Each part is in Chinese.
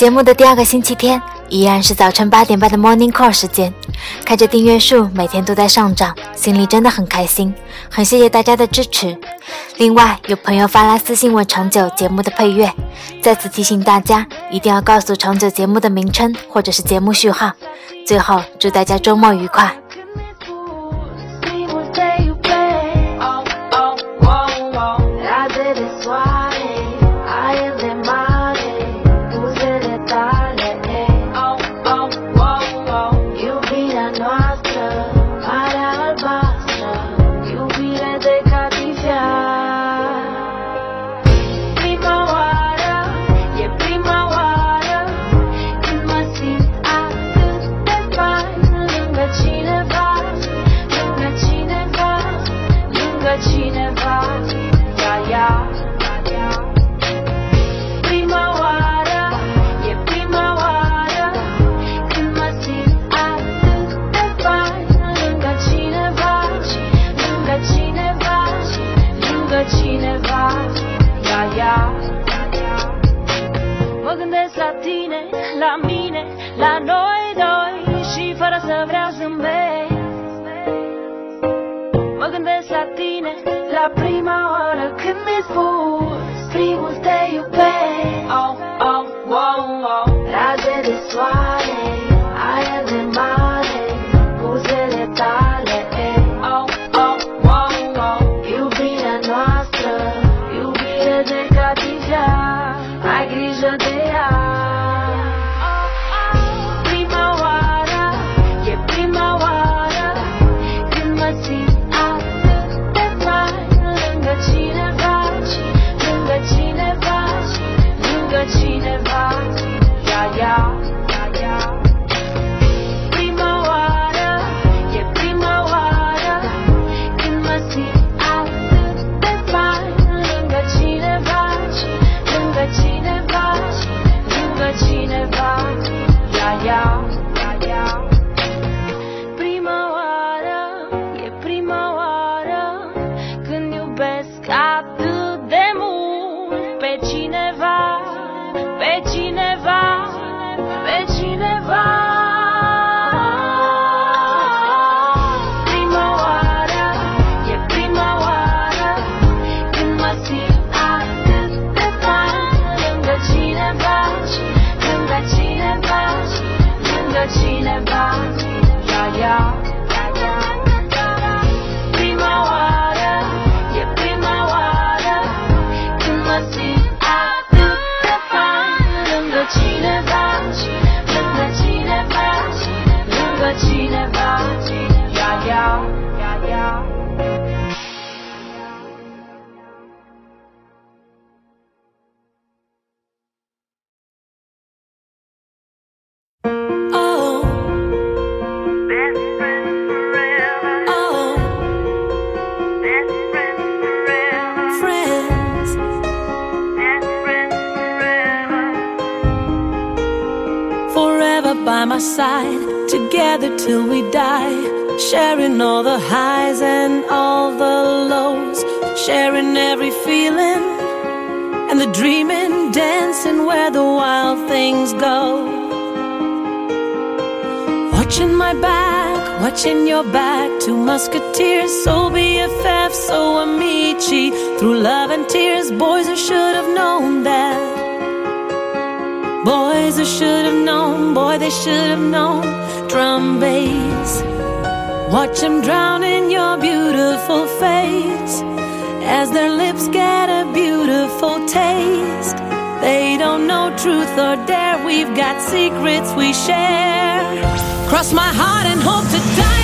节目的第二个星期天，依然是早晨八点半的 Morning Call 时间。看着订阅数每天都在上涨，心里真的很开心，很谢谢大家的支持。另外，有朋友发来私信问长久节目的配乐，再次提醒大家，一定要告诉长久节目的名称或者是节目序号。最后，祝大家周末愉快。gândesc la tine La prima oară când mi-ai spus Primul te iubesc Oh, oh, wow, wow Raze de soare She never. together till we die, sharing all the highs and all the lows, sharing every feeling and the dreaming, dancing where the wild things go. Watching my back, watching your back, two musketeers, so BFF, so Amici, through love and tears, boys who should have known that. Boys who should have known, boy, they should have known. Drum bass. Watch them drown in your beautiful face. As their lips get a beautiful taste. They don't know truth or dare. We've got secrets we share. Cross my heart and hope to die.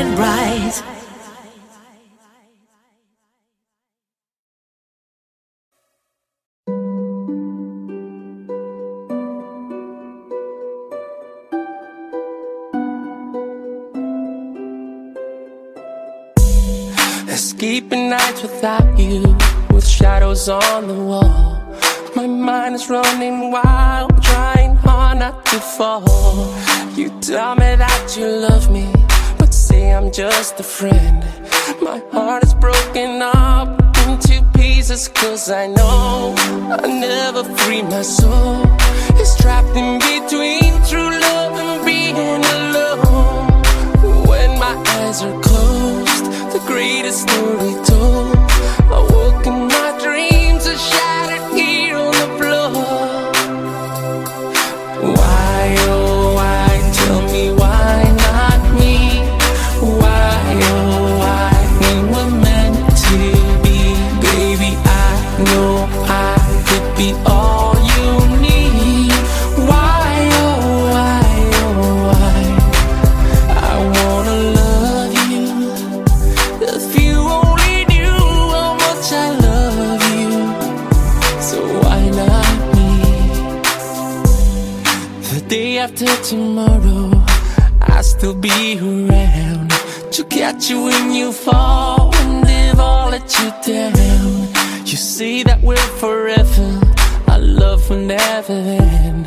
and rise. let nights without you, with shadows on the wall. My mind is running wild, trying hard not to fall. You tell me that you love me say I'm just a friend. My heart is broken up into pieces, cause I know I never free my soul. It's trapped in between true love and being alone. When my eyes are closed, the greatest story tomorrow I'll still be around To catch you when you fall And I let you down You say that we're forever Our love will never end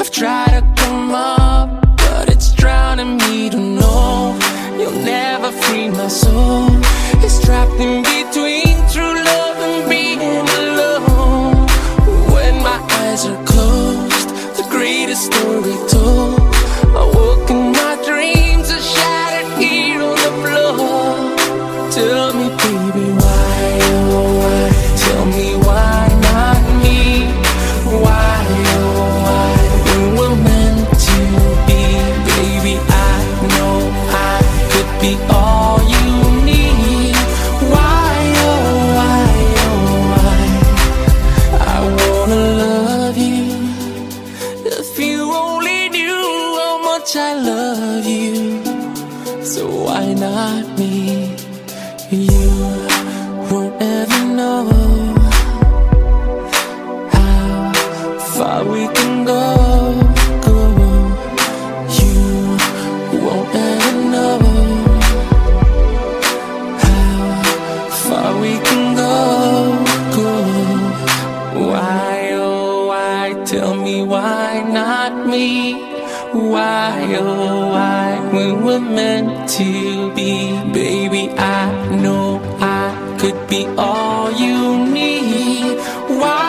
I've tried to come up But it's drowning me to know You'll never free my soul It's trapped in between not me. Why, oh, why, we were meant to be. Baby, I know I could be all you need. Why?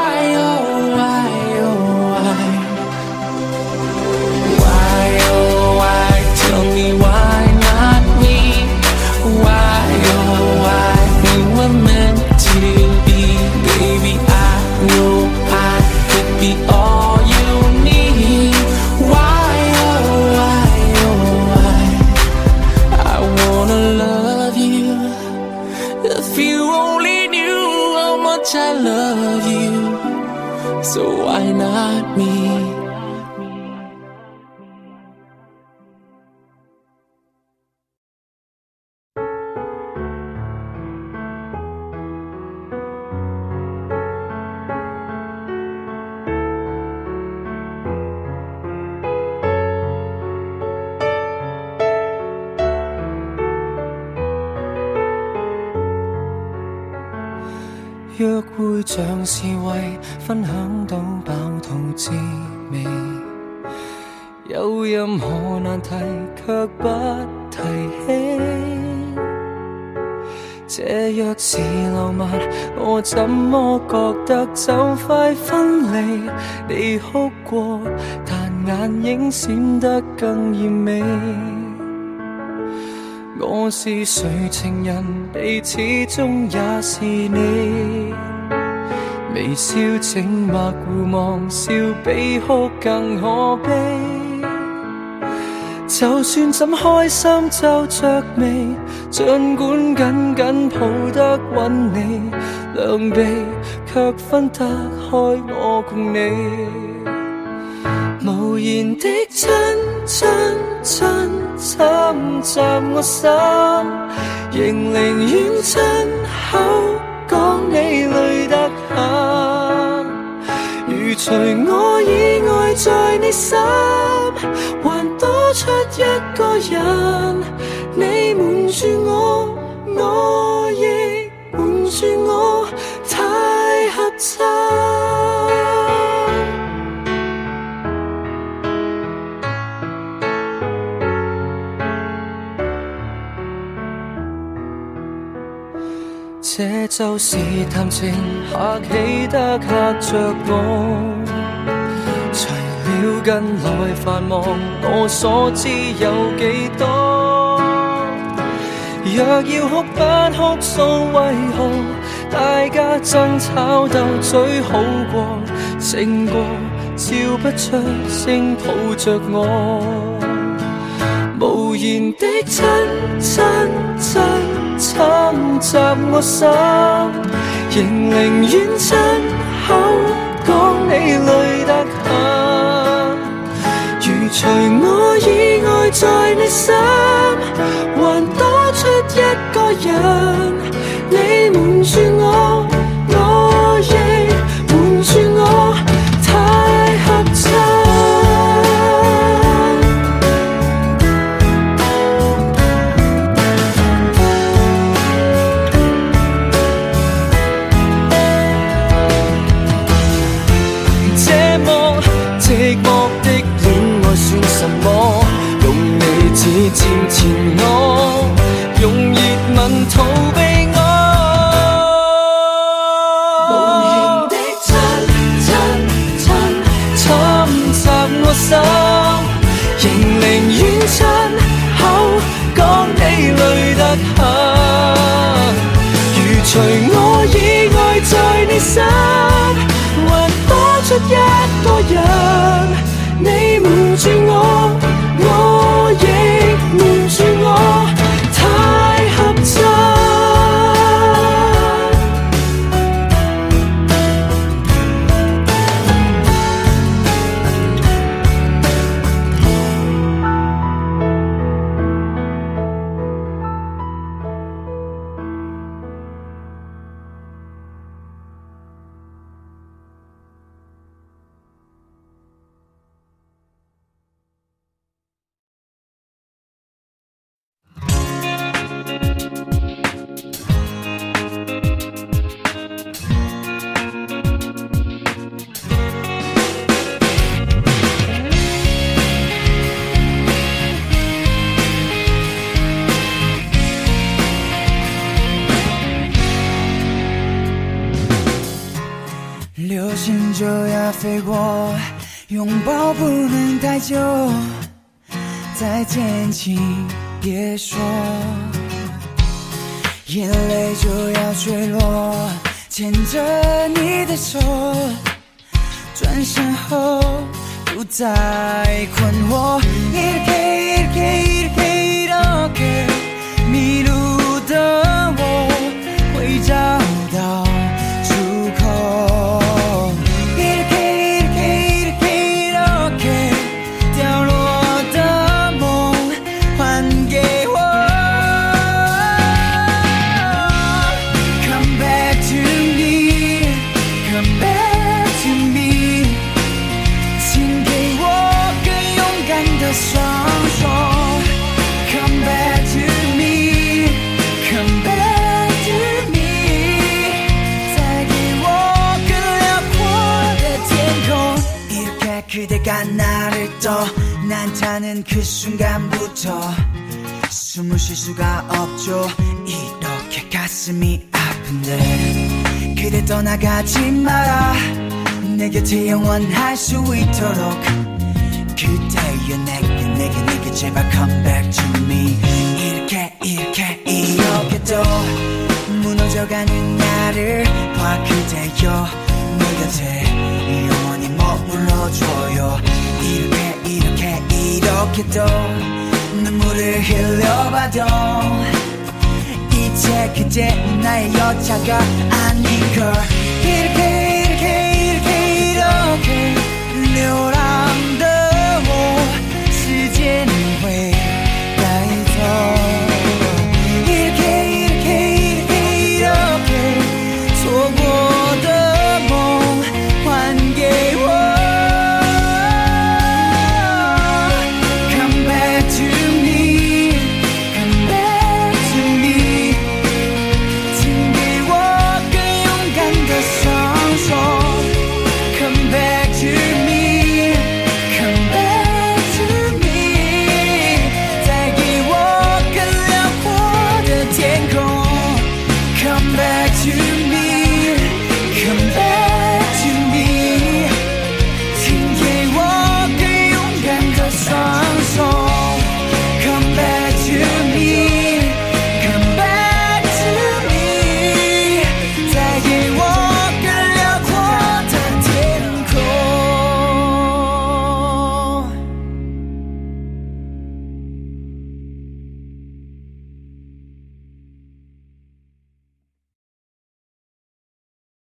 So why not me? 会像是为分享到饱肚滋味，有任何难题却不提起。这若是浪漫，我怎么觉得就快分离？你哭过，但眼影闪得更艳美。我是谁情人，你始终也是你。微笑，靜默互望，笑比哭更可悲。就算怎開心皱着眉，儘管緊緊抱得穩你，兩臂卻分得開我共你。無言的亲亲亲侵襲我心，仍寧願亲口講你累得。除我以外，在你心还多出一个人，你满足。就是谈情客起得吓着我，除了近来繁忙，我所知有几多？若要哭不哭诉，为何大家争吵斗嘴好过？胜过，笑不出声抱着我，无言的亲亲亲。侵袭我心，仍宁愿亲口讲你累得很。如除我以外在你心，还多出一个人，你瞒住我。飞过，拥抱不能太久。再见，请别说，眼泪就要坠落。牵着你的手，转身后不再困惑。迷路的我回家。 멈출 수가 없죠 이렇게 가슴이 아픈데 그대 떠나가지 마라 내 곁에 영원할 수 있도록 그대여 내게 내게 내게 제발 come back to me 이렇게 이렇게 이렇게 또 무너져가는 나를 봐 그대여 내 곁에 영원히 머물러줘요 이렇게 이렇게 이렇게 또 눈물을 흘려봐도 이제 그제 나의 여자가 아닌 걸 이렇게 이렇게 이렇게 이렇게 내오라